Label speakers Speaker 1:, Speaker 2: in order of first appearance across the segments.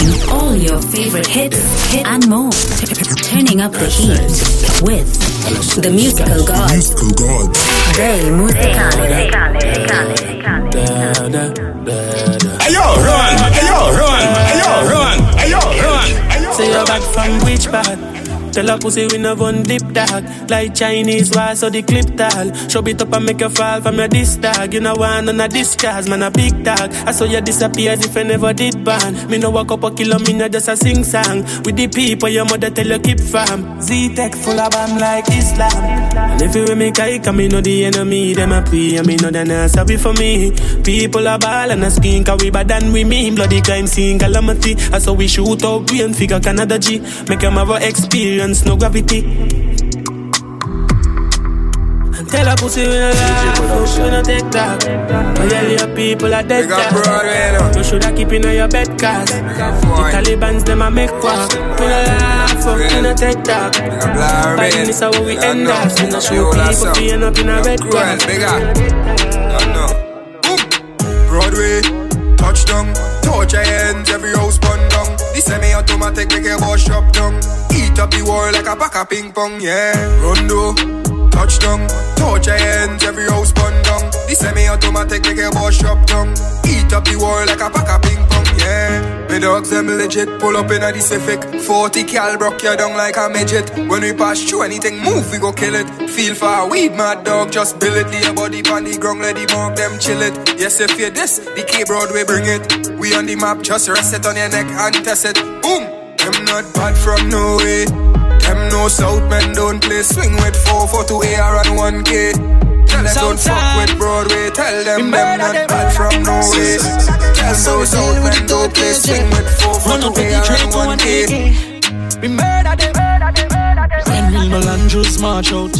Speaker 1: Playing all your favorite hits hit and more. Turning up the heat with the musical gods.
Speaker 2: Musical gods.
Speaker 1: Dei musicali.
Speaker 3: Ayo, run! Ayo, run! Ayo, run! Ayo, run!
Speaker 4: Say you're back from which part? Tell a pussy we no gun dip dog. Like Chinese war so the clip tall. Show it up and make you fall from your disc dog. You know one on a disc man a big dog. I saw you disappear as if I never did ban Me no walk up a kilo, me no just a sing song. With the people your mother tell you keep fam Z-Tech full of bam like Islam. And if you make I come, me know the enemy Them a pay and me know they not sorry for me. People are ball and a skin Cause we bad than we mean. Bloody crime scene calamity. I saw we shoot out we and figure Canada G. Make them have a experience experience, no gravity. And tell a pussy we no laugh, we no take that. Yeah, your people are dead. That. You shoulda keep in your bed, cause the Taliban's them a make walk. We no laugh, we no take that. Fighting this how we end up. We no shoot people end up in a red grass.
Speaker 5: Broadway, touchdown, touch your hands, every house down. The semi-automatic make a wash up down. Eat up the world like a pack of ping pong, yeah. Rondo, touchdown, touch your hands, every house burn down. The semi-automatic make a wash up down. Eat up the world like a pack of ping pong, yeah. Me dogs them legit, pull up in a the Civic. 40 cal broke you down like a midget. When we pass through anything, move, we go kill it. Feel for weed, mad dog, just bill it. Your body on the ground, let the mark them chill it. Yes, if you this, the K Broadway bring it. We on the map, just rest it on your neck and test it. Boom! Them not bad from no way. Them no South men don't play swing with 4 for 2 AR and 1K. Tell them don't fuck with Broadway. Tell them them not bad from no way. Tell no South men don't play swing with 4 for 2 AR and 1K.
Speaker 6: We murder them. We Malandros march out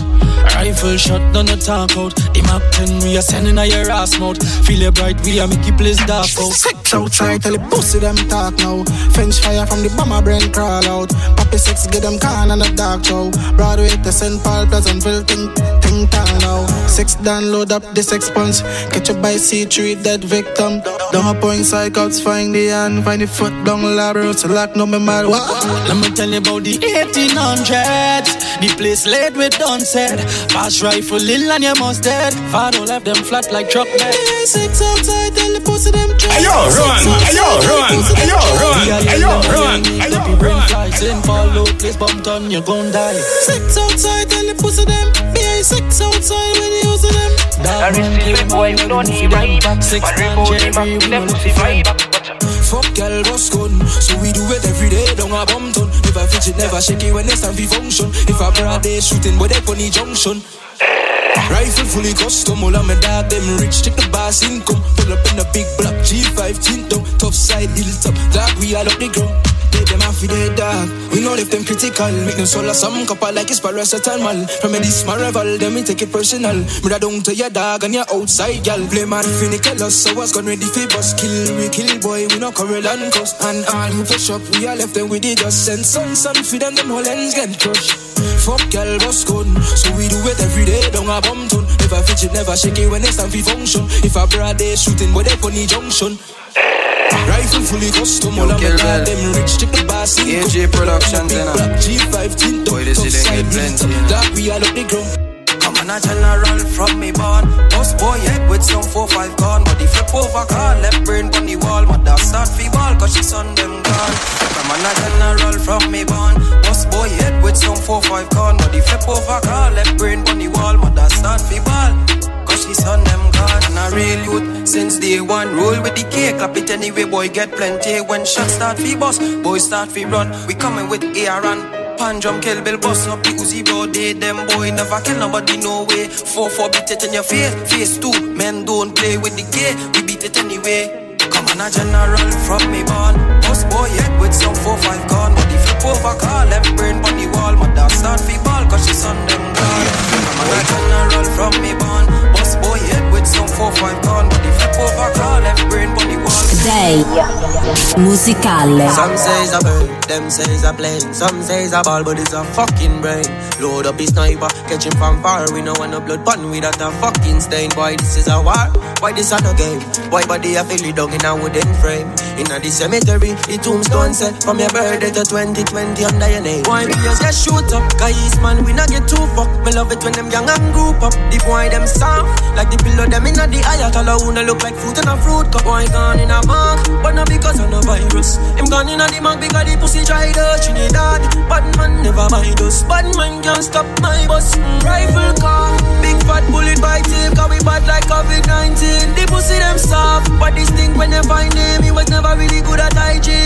Speaker 6: Rifle shot, done the talk out. The map 10, we are sending a your ass mouth. Feel it bright, we are make you place dark out.
Speaker 7: Sex outside, tell the pussy them talk now. French fire from the bomber brain crawl out. Poppy sex, get them can and a dark show. Broadway to St. Paul, Pleasantville, think, think town now. Six download up this expunge Catch a by C3, dead victim. Down a point psychots, find the hand Find the foot down labro, so lock no mad What?
Speaker 6: Let me tell you about the 1800s The place laid with said. Fast rifle ill and you must dead Father left them flat like truck bed
Speaker 7: Six outside, tell the pussy them try
Speaker 3: Ayo, run! Ayo, run! Ayo, run! Ayo, run! Ayo,
Speaker 6: run! Flights in follow, place bumped on, you gon' die
Speaker 7: Six outside, tell the pussy them Be six outside when you use them
Speaker 8: I receive a boy, we don't need vibe
Speaker 6: Six
Speaker 8: man, Jerry, we them pussy vibe
Speaker 6: Fuck girl, boss gun So we do it every day, don't a bum ton Never fidget, never shake it when it's time for function If a broad day shooting, but they funny junction Rifle fully custom, all of my dog them rich. Check the boss income. Pull up in the big block, G5 tint top side, hilltop. Dog, we all up the ground. They them off with their dog. We know if them critical. Make them solar some couple like it's paracetamol. From this my rival, then we take it personal. Me down to your dog and your outside gal. Play mad finical so I was gone ready for bus. Kill we kill boy, we no cover land coast. And all who push up, we all left them with the dust. Send sun, sun, feed them, them whole ends get crushed. Fuck girl, boss gun. So we do it every day, don't a bum ton. Never fidget, never shake it when it's time for function. If a broad day shooting, but they funny junction. Rifle fully custom, all of my them rich, boss in
Speaker 9: AJ Productions,
Speaker 6: black G5 tint
Speaker 9: Boy, this is
Speaker 6: side
Speaker 9: get plenty,
Speaker 6: we all up the ground
Speaker 9: on, a general from me born. Boss boy head with some 4-5 gun. Body flip over car, left brain on the wall. Mother start fee ball, cause she son them gone. I'm a general from me born. Boss boy head with some 4-5 gun. Body flip over car, left brain on the wall. Mother start fee ball. Cause she son them gone. And a real youth. Since day one Roll with the cake, clap it anyway Boy. Get plenty. When shots start fi bust Boy start fi run. We coming with AR and Pan drum kill bill bust up the Uzi bro They them boy never kill nobody no way. 4-4 beat it in your face Face two. Men don't play with the K We beat it anyway. Come on a general from me born. Boss boy head with some 4-5 gun Body flip over car Left brain on the wall. Mother start fi
Speaker 1: Musicale.
Speaker 9: Some say it's a bird, them say it's a plane. Some say it's a ball, but it's a fucking brain. Load up the sniper, catch him from far. We know when the blood pun without a fucking stain. Boy, this is a war. Why this a no game? Why body I feel it down in a wooden frame?
Speaker 10: Inna the cemetery, the tombstone set from your birthday to 2020 under your name. Boy, just get shoot up. Guys, man, we not get too fucked. Me love it when them young and group up. The boy them soft, like the pillow them inna the eye. Her who look like fruit in a fruit cup. Boy gone in a mark, but not because of no virus. Him gone in a the mark because the pussy dried out. Trinidad, bad man never mind us. Bad man can't stop my bus. Rifle car, big fat bullet by tape. Cause we bad like COVID-19. The pussy them soft, but this thing when they find him, he was never really good at. Just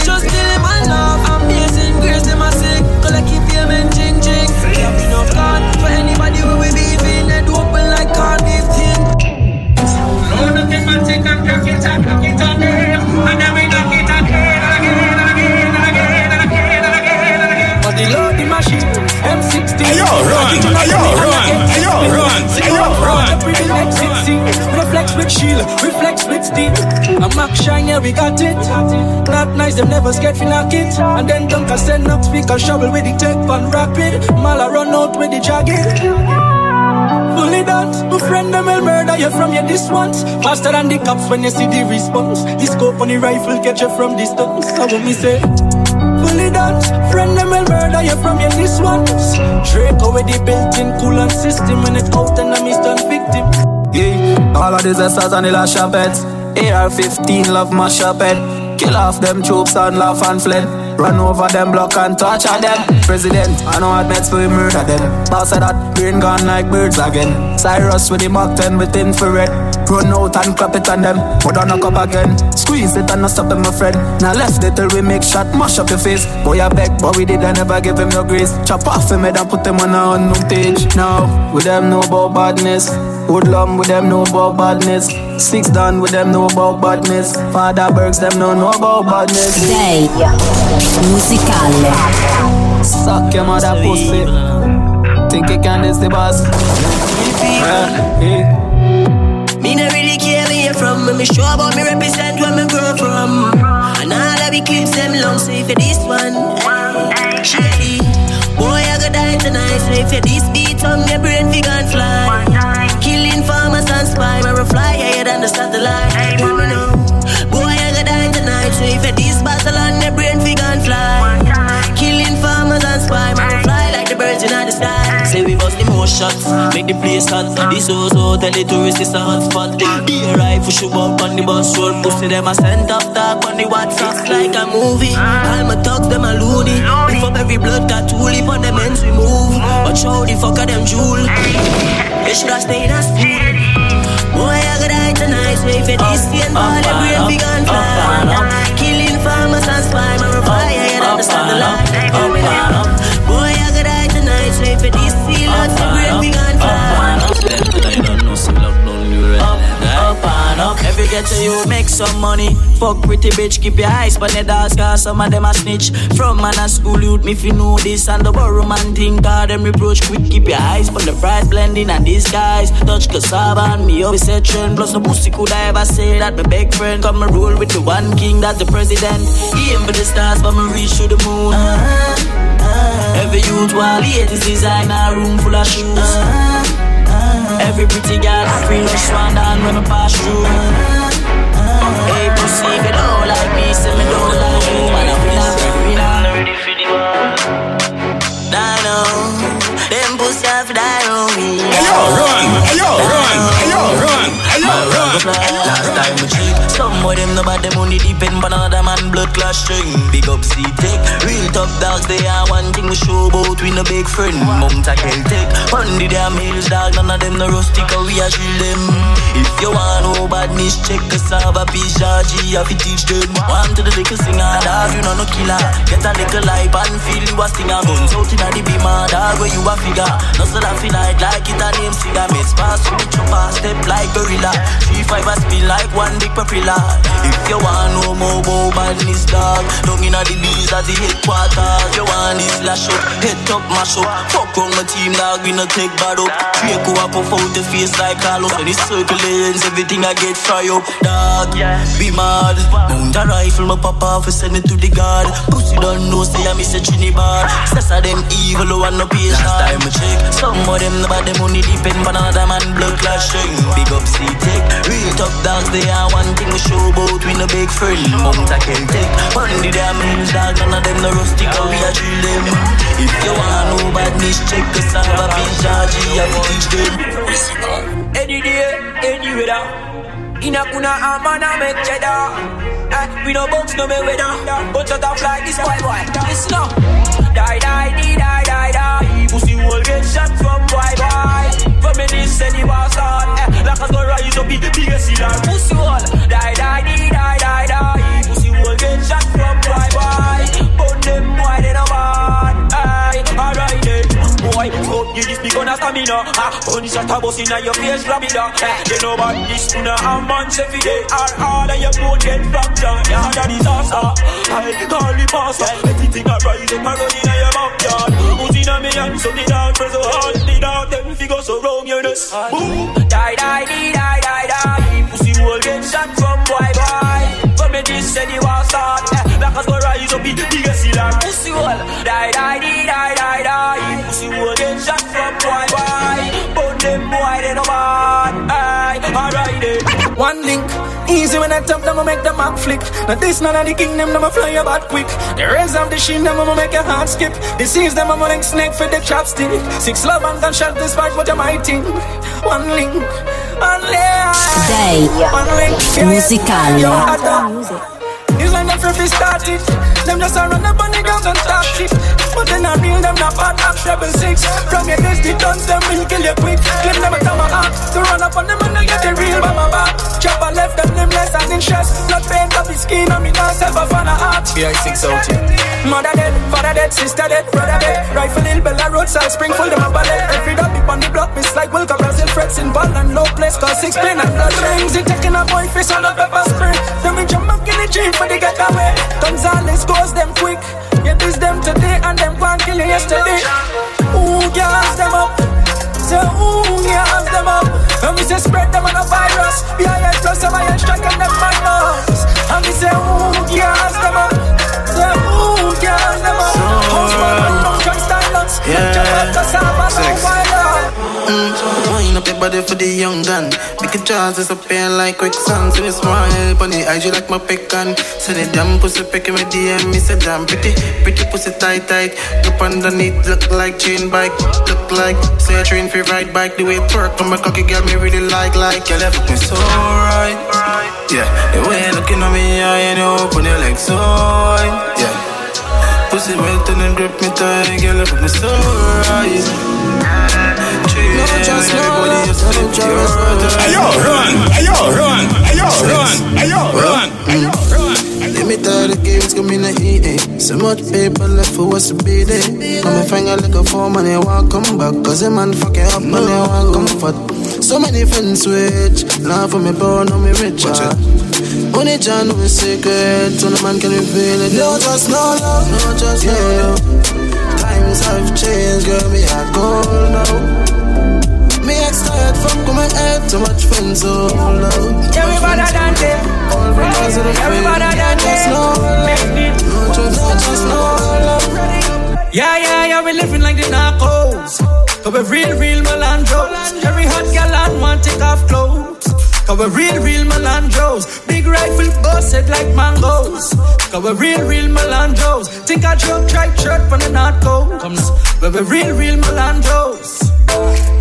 Speaker 11: up speaker shovel with the tech on rapid. Mala run out with the jagged. Fully done, my friend them will murder you from your this once Faster than the cops when you see the response. The scope on the rifle catch you from distance. So when me say? Fully done, friend them will murder you from your this once Draco with the built-in coolant system When it out and I'm instant victim.
Speaker 12: Yeah, all of these essers and the sharpets AR-15 love my sharpet Kill off them troops and laugh and fled Run over them block and touch torture them. President, I know admits for murder them. Of that, brain gone like birds again. Cyrus with the Mark 10 with infrared Run out and clap it on them. Put on a cup again. Squeeze it and not stop it my friend. Now left it till we make shot. Mash up your face. Boy I beg but we did I never give him no grace. Chop off him head and put him on a unknown page. Now with them know about badness. Woodlum with them know about badness. Six done with them know about badness. Father Bergs them know know about badness.
Speaker 1: Day musicale.
Speaker 12: Suck your mother pussy. Think you can this the boss. Yeah, yeah.
Speaker 10: Me sure about me represent where me grow from. And all of the clips them long, so if you this one, shady. Boy, I go die tonight, so if you this beat on your brain, we gon' fly. Most shots, make the place hot. This so so tell the tourists it's a hot spot. Be a rifle shoot up on the bus road, pussy them a send up talk on the WhatsApp like a movie. I'm a talk them a loony. Beef up every blood got two leave on them ends we move. But show the fuck of them jewel. They should have stayed at school. Boy, I gotta die tonight, so if it is the end, all the brain big and fly. Killing farmers and spy, man, fire, you understand the line. Tonight, so if it is the end, the brain big and fly. Every get to you make some money. Fuck pretty bitch, keep your eyes on the dogs, cause some of them a snitch. From man a school youth, me if you know this and the borrow man thing, God them reproach quick. Keep your eyes on the price blending and disguise. Touch cassava and me always say trend. Plus no pussy could I ever say that my big friend come and rule with the one king that's the president. Aim for the stars, but me reach to the moon. Uh-huh, uh-huh. Every youth while it is designer room full of shoes. Uh-huh, Every pretty girl free no swan down when I pass through. Hey, pussy, if you don't like me, say me don't like you. Man, I'm winner, winner. ready for the war. I know, them pussy have die on me.
Speaker 13: Ayo, run, ayo, run, ayo, run, ayo, run.
Speaker 10: Last time we check, some of them know about them money depend on another man blood class string. Big up C-Tech, real top dogs, they are one thing we show about we no big friend. Mount a Celtic, on the damn hills dog, none of them no rustic, we a shield them. If you want badness, check us have a piece of G, teach them. One to the little singer, dog, you know no killer. Get a little life and feel you a stinger. Guns out in the beamer, dog, where you a figure. So that feel like, like it a name singer. Miss pass with the chopper, step like gorilla. Three five a spin like one big papilla. If you want no more about badness, dog, down inna the bees at the headquarters. You want this lash up, head top mash up. Fuck on my team, dog, we no take bad up. Draco a puff out the face like Carlos. It's circle ends, everything I get fry up. Dog, be mad. Mount a rifle, my papa, for send it to the guard. Pussy don't know, say I miss a Trinidad. Ah. Sess of them evil, who want no patience. Last time I check, some of them about the money depend on another man blood clashing. Big up C-Tech, real top dogs, they are one thing we show about, we no big friend. Mount a can take, one the damage, dog, none of them no rustic, how we a drill them. If you want no badness, check the out, I be charge, I fi teach them.
Speaker 14: Uh, any day, any weather. In a kuna a man make cheddar. Eh, we no box no me weather. But shut up like this boy boy. Listen up. Die die die die die die. Pussy will get shot from boy boy. This any bastard. Eh, like a go rise up the biggest killer. Pussy die die a stamina. Ah, only shot a bus inna your face, grab it up. Eh, you know about this tuna a man fi day or hard and your boat get fractured. Yeah, that disaster. I call the pastor. Everything a rise up and run inna your backyard. Who's inna me hand so the dog press so hard. The dog them figure so round your nose. Boom, die die die die die die. Pussy will get shot from boy boy. From me this say the war start. Eh, black as go rise up the biggest killer. Pussy will die die die boy bad. Aye, alright then.
Speaker 11: One link, easy when I tap them, I make them back flick. Now this none of the king, them, a fly about quick. The raise of the sheen, them, I'ma make your heart skip. The seas, them, I'ma snake for the chopstick. Six love and gunshot, despite what you might think. One link, one link.
Speaker 1: Day
Speaker 11: One It's like them free started. Them just a run up on the ground and talk shit. But then I real them not bad act level six. From your dusty guns, them will kill you quick. Claim them a time a act. To run up on them and I get the real by my back. Chop a left them limbless and in stress. Blood paint up his skin and me not self a fan of art.
Speaker 12: BI6 out here.
Speaker 11: Mother dead, father dead, sister dead, brother dead. Rifle hill, Bella roadside, spring full them a ballet. Every dog on the block, miss like Wilka, Brazil, frets in ball and low place. Cause six pin and blood rings. It taking a boy face on the pepper spray. Then we jump back in the jeep for the getaway. Gonzales goes them quick. Yeah, this them today and them one kill you yesterday. Ooh, gas them up. Say, ooh, gas them up. And we say spread them on a virus. BIL plus them iron strike and them minus. And we say, ooh, gas them up. Say, ooh, gas them up. Run from drug styles.
Speaker 15: Yeah.
Speaker 11: Jump up the
Speaker 15: Mm, wind up your body for the young gun. Make it jazz disappear like quicksand. See me smile, on the IG like my pecan. Send it damn pussy picking me DM. Me say damn pretty, pretty pussy tight tight. Up underneath look like chain bike. Look like say train for ride bike. The way it work on my cocky girl me really like like. Girl, you me so right. Yeah, the way you looking at me, and you open your legs so. Yeah. Pussy wet and grip me tight, girl, look me so right. Much paper left for us to be there. Come and find a little for money, want come back. Cause a man fuck it up, money want comfort. So many friends switch. Now for me born, no me rich. Only John his secret. So no man can reveal it. No, just no love. No, just no love. Times have changed, girl, me hard gold now.
Speaker 14: We better than them.
Speaker 15: All because of the
Speaker 14: Yeah, we
Speaker 15: friends.
Speaker 14: better than
Speaker 15: Just no
Speaker 14: them.
Speaker 15: love. No, just, no, just no love.
Speaker 11: Yeah, yeah, yeah, we living like the narcos. Cause we real, real Malandros. Every hot gal and want take off clothes. Cause we real, real Malandros. Big rifle busted like mangoes. Cause we real, real Malandros. Think I drop tripe shirt from the narco. Come now, but we real, real Malandros.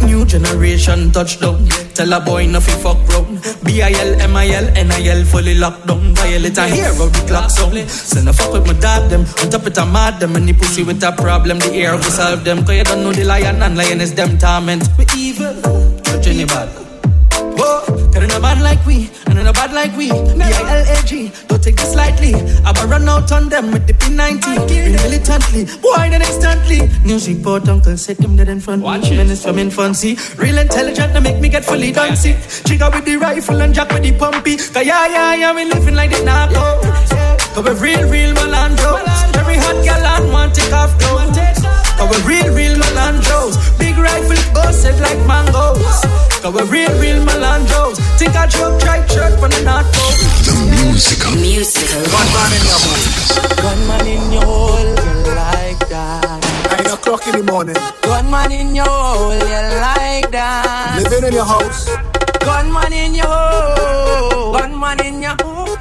Speaker 11: New generation touchdown. Tell a boy nothing fuck round. B-I-L, M-I-L, N-I-L fully locked down. Violate a hero, the clock sound. Send a fuck with my dad them. On top it a mad them. The pussy with a problem, the air will solve them. Cause you don't know the lion and lioness them torment. We evil, judge anybody. Whoa, there ain't no bad like we, and ain't no bad like we. B-I-L-A-G, don't take this lightly. I will run out on them with the P90. Really militantly, boy, then instantly. Music bought uncle, set them dead in front. Watch me. it. Menace from infancy. Real intelligent, to make me get fully dancy. Chica with the rifle and Jack with the pumpy. Cause yeah, yeah, yeah, we living like the Napo. Cause we're real, real Malandros, Every hot gal and want take off though. Cause we're real, real Malandros. Big we're real, real Malandros. Think I joke, try shirt from the North Pole.
Speaker 3: The musical.
Speaker 1: Musical.
Speaker 16: Gunman in your hole.
Speaker 11: Gunman in your hole, you like that.
Speaker 16: Nine o'clock in the morning.
Speaker 11: Gunman in your hole, you like that.
Speaker 16: Living in your house.
Speaker 11: Gunman in your hole, gunman in your hole.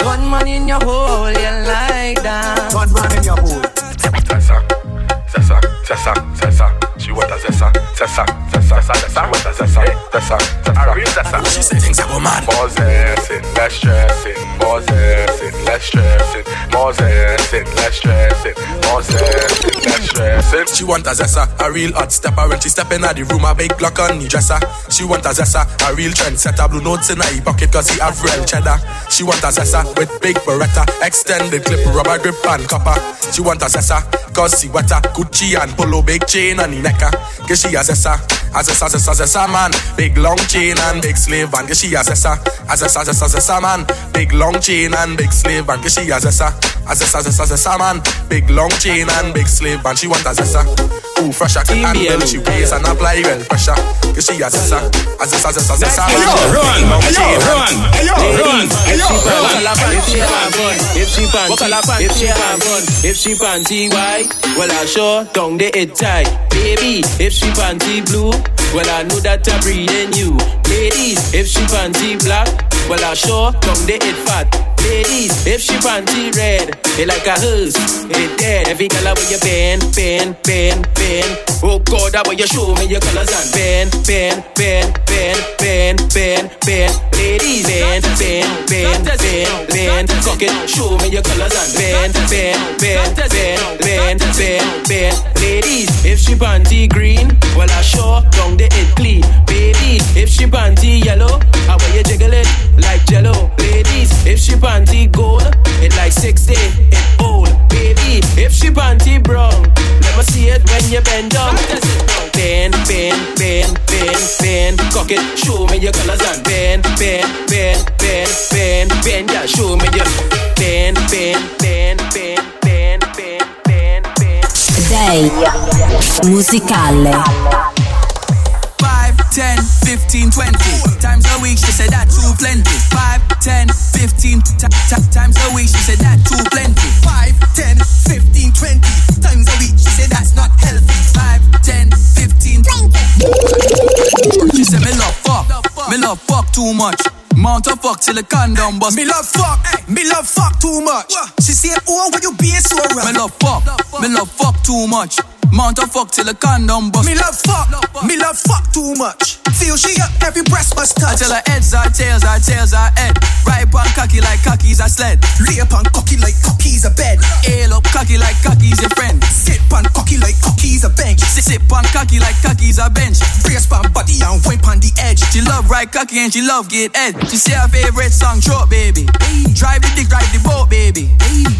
Speaker 11: Gunman in your hole, you like that.
Speaker 16: Gunman in your hole.
Speaker 17: Zessa, Zessa, Zessa, Zessa, Zessa, Zessa, Zessa. She want a Zessa, Zessa, Zessa. A real Zessa. She say things are go mad. More zessing, less stressing. More zessing, less stressing. More zessing, less stressing. More zessing, less stressing. She want a Zessa, a real hot stepper. When she step in the room, a big block on the dresser. She want a Zessa, a real trendsetter. Blue notes in her pocket cause he have real cheddar. She want a Zessa with big beretta. Extended clip, rubber grip and copper. She want a Zessa cause she wetter. Gucci and polo, big chain on the necker. Cause she a Zessa, a Zessa, Zessa, Zessa man. Big long chain and big slave and cause she a Zessa, a Zessa, Zessa, Zessa man. Big long chain and big slave and cause she a Zessa, a Zessa, Zessa, Zessa man. Big long chain and big slave and she want a Zessa. Ooh, fresh I can handle. She weighs and apply well pressure. Cause she a Zessa, a Zessa, Zessa, Zessa man.
Speaker 3: Ayo, run,
Speaker 17: long
Speaker 3: ayo, run, ayo, run, ayo, run.
Speaker 18: If she fun, if she fancy, if she have fun, if she fancy white, well I sure down the it tight. Baby, if she fancy blue, well, I know that I'm in you. Ladies, if she panty black, well, I sure come they it fat. Ladies, if she panty red, it like a hers, it dead. Every color where your pen, pen, pen, pen. Oh God, that where you show me your colors and pen, pen, pen, pen, pen, pen, pen, Ladies, pen, pen, pen, pen, pen, Cock it, show me your colors and pen, pen, pen, pen. bend band, band, band. Ladies, if she panty green, well I sure down the it clean. Baby, if she panty yellow, how will you jiggle it like jello? Ladies, if she panty gold, it like 60, it old. Baby, if she panty brown, let me see it when you bend down. Bend, bend, bend, bend, bend. Cock it, show me your colors and bend, bend, bend, bend, bend, bend. Yeah, show me your bend, bend, bend, bend,
Speaker 1: Day musicale.
Speaker 19: 5, 10, 15, 20 times a week. She said that too plenty. 5, 10, 15 t- t- times a week. She said that too plenty. 5, 10, 15, 20 times a week. She said that's not healthy. 5, 10, 15, 20. She said me love fuck. Me love fuck too much. Mount a fuck till the condom bust.
Speaker 16: Me love fuck, me love fuck too much. She say, oh, why you being so rough?
Speaker 19: Me love fuck. Me love fuck too much. Mount a fuck till the condom bust.
Speaker 16: Me love fuck, me love fuck too much. Feel she up every breast must touch.
Speaker 19: tell her heads are tails, are tails are head. Right upon cocky like cocky's a sled.
Speaker 16: Lay upon cocky like cocky's a bed.
Speaker 19: Ail up cocky like cocky's your friend.
Speaker 16: Sit on cocky like cocky's a bench.
Speaker 19: Sit, sit on cocky like cocky's a bench.
Speaker 16: Brace pan body and wipe on the edge.
Speaker 19: She love right cocky and she love get head. She say her favorite song, Truck Baby. Drive the dick, drive the boat, baby.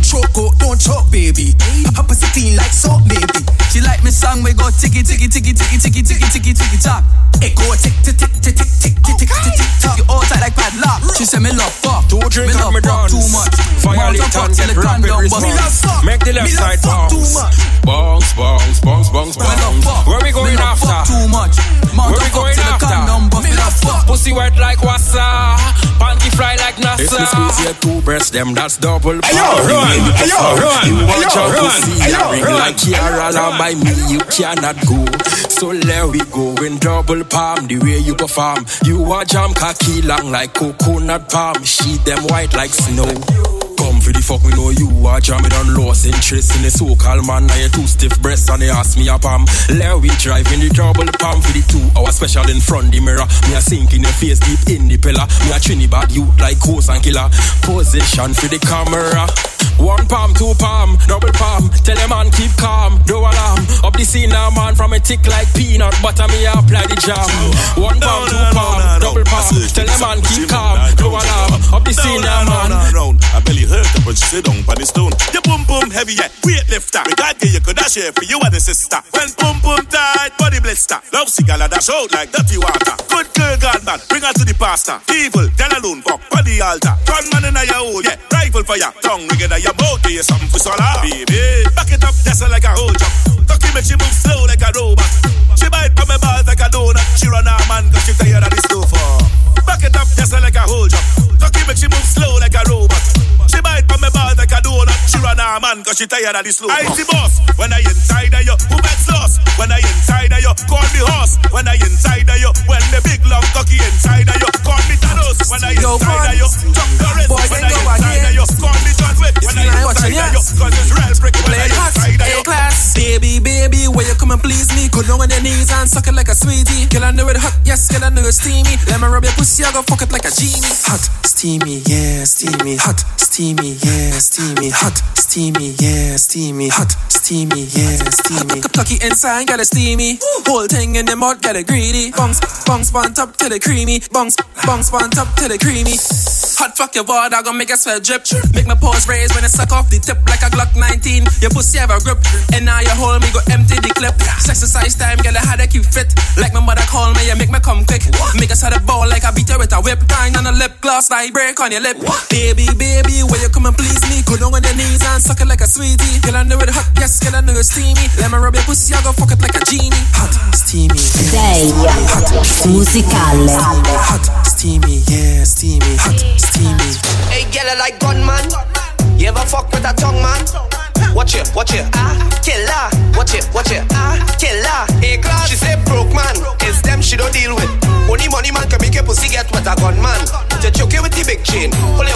Speaker 16: Choke out, don't choke, baby. Her pussy clean like salt, baby.
Speaker 19: She like me song, we go ticky, ticky, ticky, ticky, ticky, ticky, ticky, ticky, tock.
Speaker 16: It go tick, tick, tick, tick, tick, tick, tick, tick, tick, tick, tock.
Speaker 19: You all tight like padlock. She say me love fuck.
Speaker 20: Two drink
Speaker 19: me love fuck too much. A fuck
Speaker 20: and get rapid response. Make the left side bounce. Bounce, bounce, bounce, bounce, bounce. Where we going after?
Speaker 19: Too much.
Speaker 20: Where we going after?
Speaker 19: Me love fuck.
Speaker 20: Pussy wet like wassa, panty fly like NASA.
Speaker 3: If you
Speaker 20: squeeze your two breasts, them that's double.
Speaker 3: Ayo, run, ayo, run,
Speaker 20: You your
Speaker 3: run,
Speaker 20: pussy
Speaker 3: ayo,
Speaker 20: a ring like Kiara by me, you cannot go. So there we go in double palm, the way you perform. You a jam cocky long like coconut palm. She them white like snow. Come for the fuck, we know you are jamming on lost interest in the so-called man. Now you two stiff breasts and they ask me a palm. Let we drive in the double palm for the two hour special in front the mirror. Me a sink in your face deep in the pillar. Me a Trinidad you like horse and killer. Position for the camera. One palm, two palm, double palm. Tell a man keep calm, no alarm. Up the scene now, man, from a tick like peanut butter. Me a apply the jam. One palm, two palm, double palm. Tell a man keep calm, no alarm. Up the scene now, man.
Speaker 21: I barely heard when she sit down on the stone. Your boom boom heavy, yeah, weightlifter. We got get you could dash here for you and the sister. When boom boom tight, body blister. Love cigar dash out like dirty water. Good girl, God man, bring her to the pastor. Evil, tell alone, fuck, the altar. Gunman in your hole, yeah, rifle for ya. Tongue ring in your boat, give you something for solar, baby. Back it up, just like a whole jump. Tucky make she move slow like a robot. She bite from my balls like a donut. She run her man, cause she tired of this stuff. Oh. Back it up, just like a whole jump. Tucky make she move slow like a robot man, cause she tired of the slow. I see boss, when I inside of you, who gets lost? When I inside of you, call me horse. When I inside of you, when the big long cocky inside of you, call me Thanos. When I inside of you, Chuck Norris. When I inside of you, call me John Wick. When I inside of you, cause it's real pricky. When I inside of you.
Speaker 6: class. Baby, baby, where you come and please me? Go down on your knees and suck it like a sweetie. Girl, I know it hot, yes, girl, I know it steamy. Let me rub your pussy, I go fuck it like a genie. Hot, steamy, yeah, steamy. Hot, steamy, yeah, steamy. Hot, steamy, yeah, steamy. Hot, steamy, yeah, steamy. Cocky inside, got it steamy. Whole thing in the mud, got it greedy. Bungs, bungs, bun top to the creamy. Bungs, bungs, bun top to the creamy. Hot fuck your water, gonna make a sweat drip. Make my pores raise when I suck off the tip like a Glock 19. Your pussy have a grip, and now you hold me, go empty the clip. Exercise time, girl, I had a cute fit. Like my mother call me, you make me come quick. Make us had a ball like I beat her with a whip. Grind on a lip gloss, like break on your lip. Baby, baby, where you come and please me? Go down on your knees and suck it like a sweetie. Girl, I know it hot, yes, girl, I know it steamy. Let me rub your pussy, I go fuck it like a genie. Hot, steamy.
Speaker 1: Day musicale.
Speaker 6: Hot, steamy, yeah, steamy. Hot, steamy.
Speaker 9: Hey, girl, I like gunman. You ever fuck with a tongue man? Watch it, watch it, ah, killer. Watch it, watch it, ah, killer. Hey, class. She say broke man, it's them she don't deal with. Only money man can make your pussy get what a gunman. Just choke it with the big chain. Pull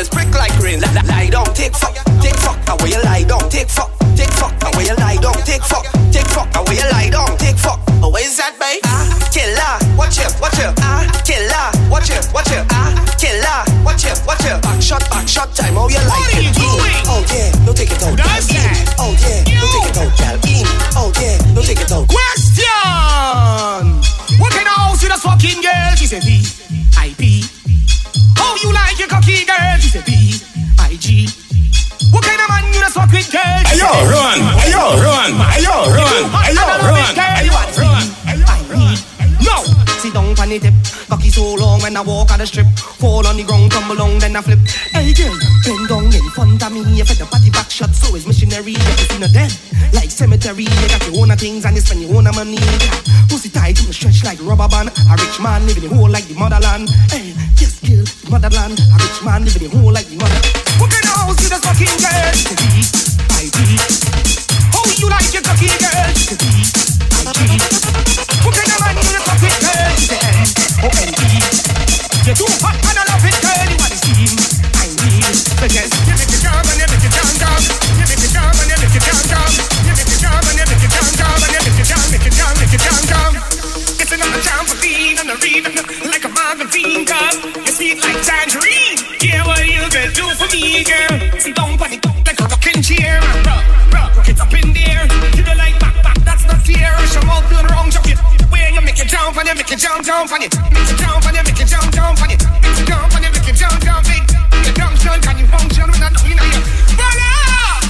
Speaker 9: and prick like rain. Lie, lie down, take fuck, take fuck. Away you lie down, take fuck, take fuck. Away you lie down, take fuck, take fuck. Away you lie down, take fuck. Oh, where's that, babe? Ah, killer. Watch it, watch it, ah, killer. Watch it, watch it, ah, killer. Watch it, watch it. Back shot, back shot time. Oh, you like it? Oh yeah, no take it out.
Speaker 2: does that?
Speaker 9: Oh yeah, no take it out. In. Oh yeah, no take it out.
Speaker 2: Question! What kind of house you the fucking girl? She said
Speaker 3: Run, ayo, run! Ayo, run! Ayo, run! Ayo, run!
Speaker 2: Sit down on the tip, cocky so long when I walk on the strip. Fall on the ground, tumble down, then I flip. Hey girl, bend down in front of me. Fit the body back shot, so it's missionary. You can see no dead, like cemetery. You got your own things and you spend your own money. Pussy tight, you stretch like rubber band. A rich man living the whole like the motherland. Hey, yes, girl, motherland. A rich man living the whole like the mother. What kind of house you the fucking girl? Like it, it it. It it it it it it a magazine cup. You sweet like tangerine. Make it jump and you make it jump, jump on it. Make it jump and you make it jump, jump on it. Make it jump and you make it jump, jump it. You function, can you function when I know you know? Voila!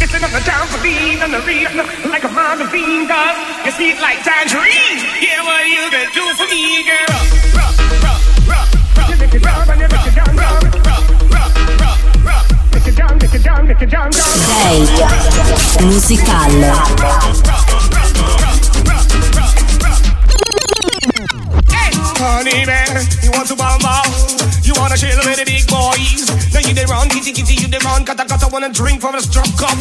Speaker 2: It's another trampoline and a real like a magazine gun. You sweet like tangerine. Yeah, what you gonna do for me, girl? Rock, rock, rock, rock. You make it jump and you make it jump, jump. Rock, rock, rock, rock. Make it jump, make it jump, make it jump, jump.
Speaker 1: Day
Speaker 2: Honey man, you want to bomb out? You wanna chill with the big boys? Now you the run, kitty kitty, you the run, kata kata, wanna drink from a strong cup.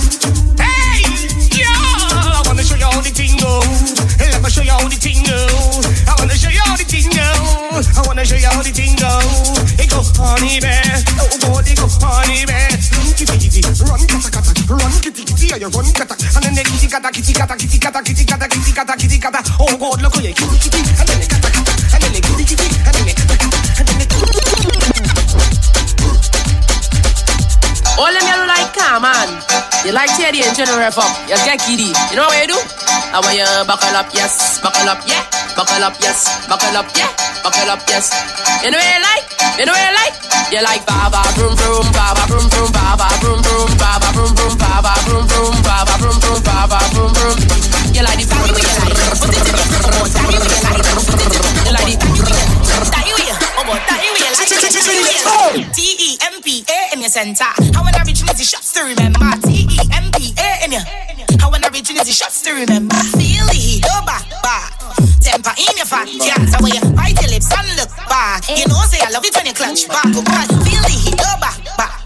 Speaker 2: Hey, yeah, I wanna show you how the thing goes. Let me show you how the thing goes. I wanna show you how the thing goes. I wanna show you how the thing goes. It go honey man, oh boy, it go honey man. Run kitty kitty, run kata kata, run kitty kitty, and you run kata, and then the kitty kata kitty kata kitty kata kitty kata kitty kata kitty kata. Oh God, look how you kitty kitty,
Speaker 14: All them yellow like come on. You like Teddy and General Ref up. You get kiddy. You know what you do? I want you buckle up, yes. Buckle up, yeah. Buckle up, yes. Buckle up, yeah. Buckle up, yes. You know what you like? You know what you like? You like baba vroom vroom, baba vroom vroom, baba vroom vroom, baba vroom vroom, baba vroom vroom, baba vroom vroom, baba vroom vroom. You like the body you like. Put it in your mouth. Daddy way you like. Put it in your You like the
Speaker 22: T E M P A in your centre. How when I reach, makes it shots to remember. T E M P A in your. How when I reach, makes it shots to remember. Feel it, go back, back. Temper in your face, can't stop when you bite your lips and look back. You know say I love it when you clutch back. Feel it, go back, back.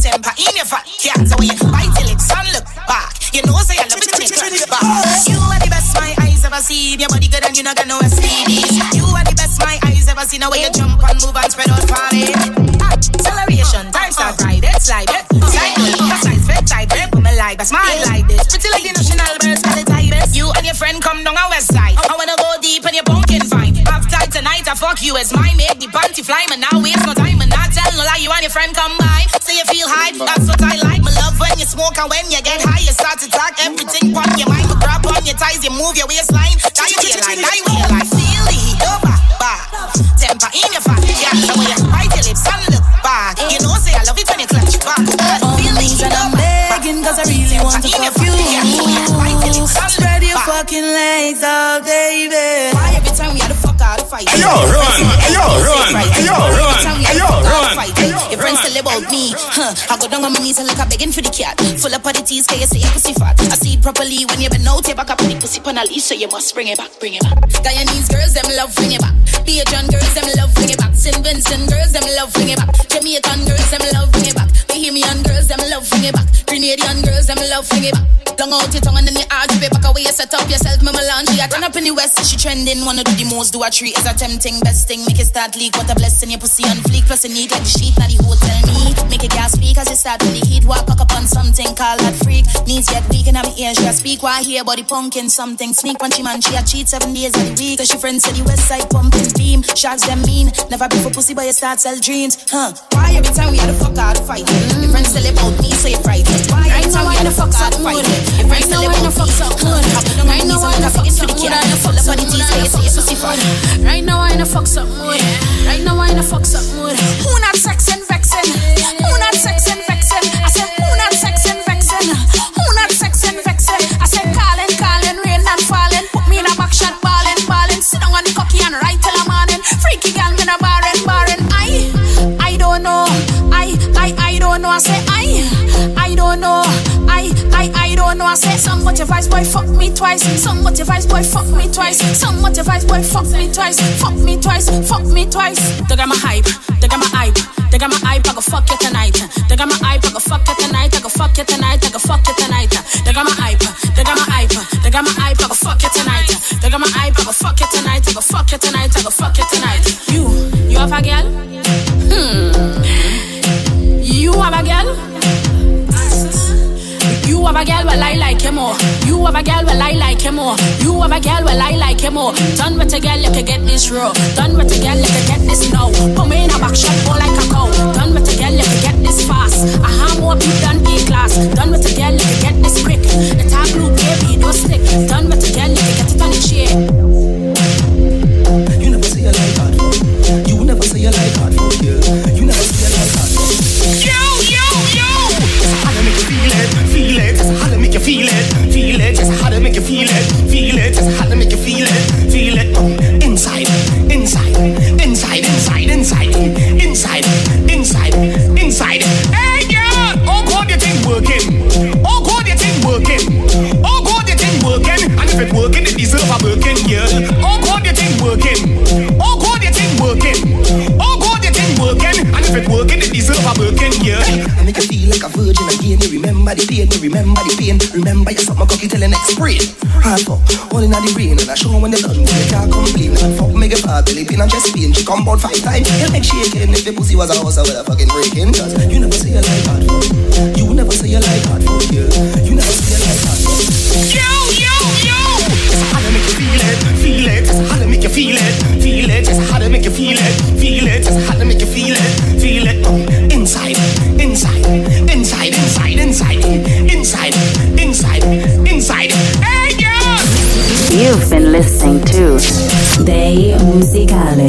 Speaker 22: Temper in your face, can't stop when you bite your lips and look back. You know say I love it when you clutch back. You are the best my eyes ever seen. Your body good and you not gonna my eyes ever seen. The way you jump and move and spread out it. Acceleration, time start right, it slide it. Slide good, slide fit tight, rip me like a smile like this. Pretty like the national birds, got the tightest. You and your friend come down a west side. I wanna go deep in your pumpkin fine. Half tight tonight, I fuck you as my make the panty fly, man. Now waste no time and not tell no lie. You and your friend come by, say you feel high. That's what I like. My love when you smoke and when you get high, you start to talk everything on your mind. You grab on your ties, you move your waistline.
Speaker 23: broken legs all day, baby.
Speaker 22: Why every time we had to fuck out of fight? Yo, about me, huh? I go down on my knees and look up begging for the cat. Full up of the teeth, can you say your pussy fat? I see it properly when you been out, take back up the pussy on a leash, so you must bring it back, bring it back. Guyanese girls, them love bring it back. Bajan girls, them love bring it back. St. Vincent girls, them love bring it back. Jamaican girls, them love bring it back. Bahamian girls, them love bring it back. Grenadian girls, them love bring it back. Long out your tongue and then you argue back away. You set up yourself, me melange. I turn up in the west, she trending. Wanna do the most, do a treat is a tempting. Best thing, make it start leak. What a blessing, your pussy on fleek. Plus, you need like the sheet, not the hotel me. Make it gas speak as you start with the heat. Walk back up on something, call that freak. Knees get weak and I'm ears, she a speak. Why hear body punking something? Sneak punchy man, she a cheat seven days of the week. So she friends say the west side pumping beam. Sharks them mean. Never be for pussy, but you start sell dreams. Huh? Why every time we had to fuck out fight? Your friends tell about me, so you frightened. Why every time we had to fuck out fight? Your friends tell about me. So good. Right now I'm in a fuck some mood. I in a fuck some mood.
Speaker 23: Right now I'm in a fuck some mood. Vice boy fuck me twice. Fuck me twice. Fuck me twice. They got my hype. You have a girl, well I like him more. You have a girl, well I like him more. You have a girl, well I like him more. Done with a girl, you can get this raw. Done with a girl, you can get this now. Put me in a back shot, more like a cow. Done with a girl, you can get this fast. I have more people than A class. Done with a girl, you can get this quick. The top blue baby, don't stick. Done with a girl, you can get it on the chair.
Speaker 2: Remember the pain, you remember the pain. Remember your summer cocky till the next spring. Hard fuck, all in the rain, and I show when the done, you can't complain. Fuck, make it far, belly pin and chest pain. She come about five times, you make shaking. If the pussy was a house, I would have fucking breaking. Cause you never see a life hard fuck. You never see a life hard fuck, girl. You never see a life hard fuck. Yo, yo, yo! How to make you feel it, feel it. Just how to make you feel it, feel it. Just how to make you feel it,
Speaker 1: been listening to Day Musicale.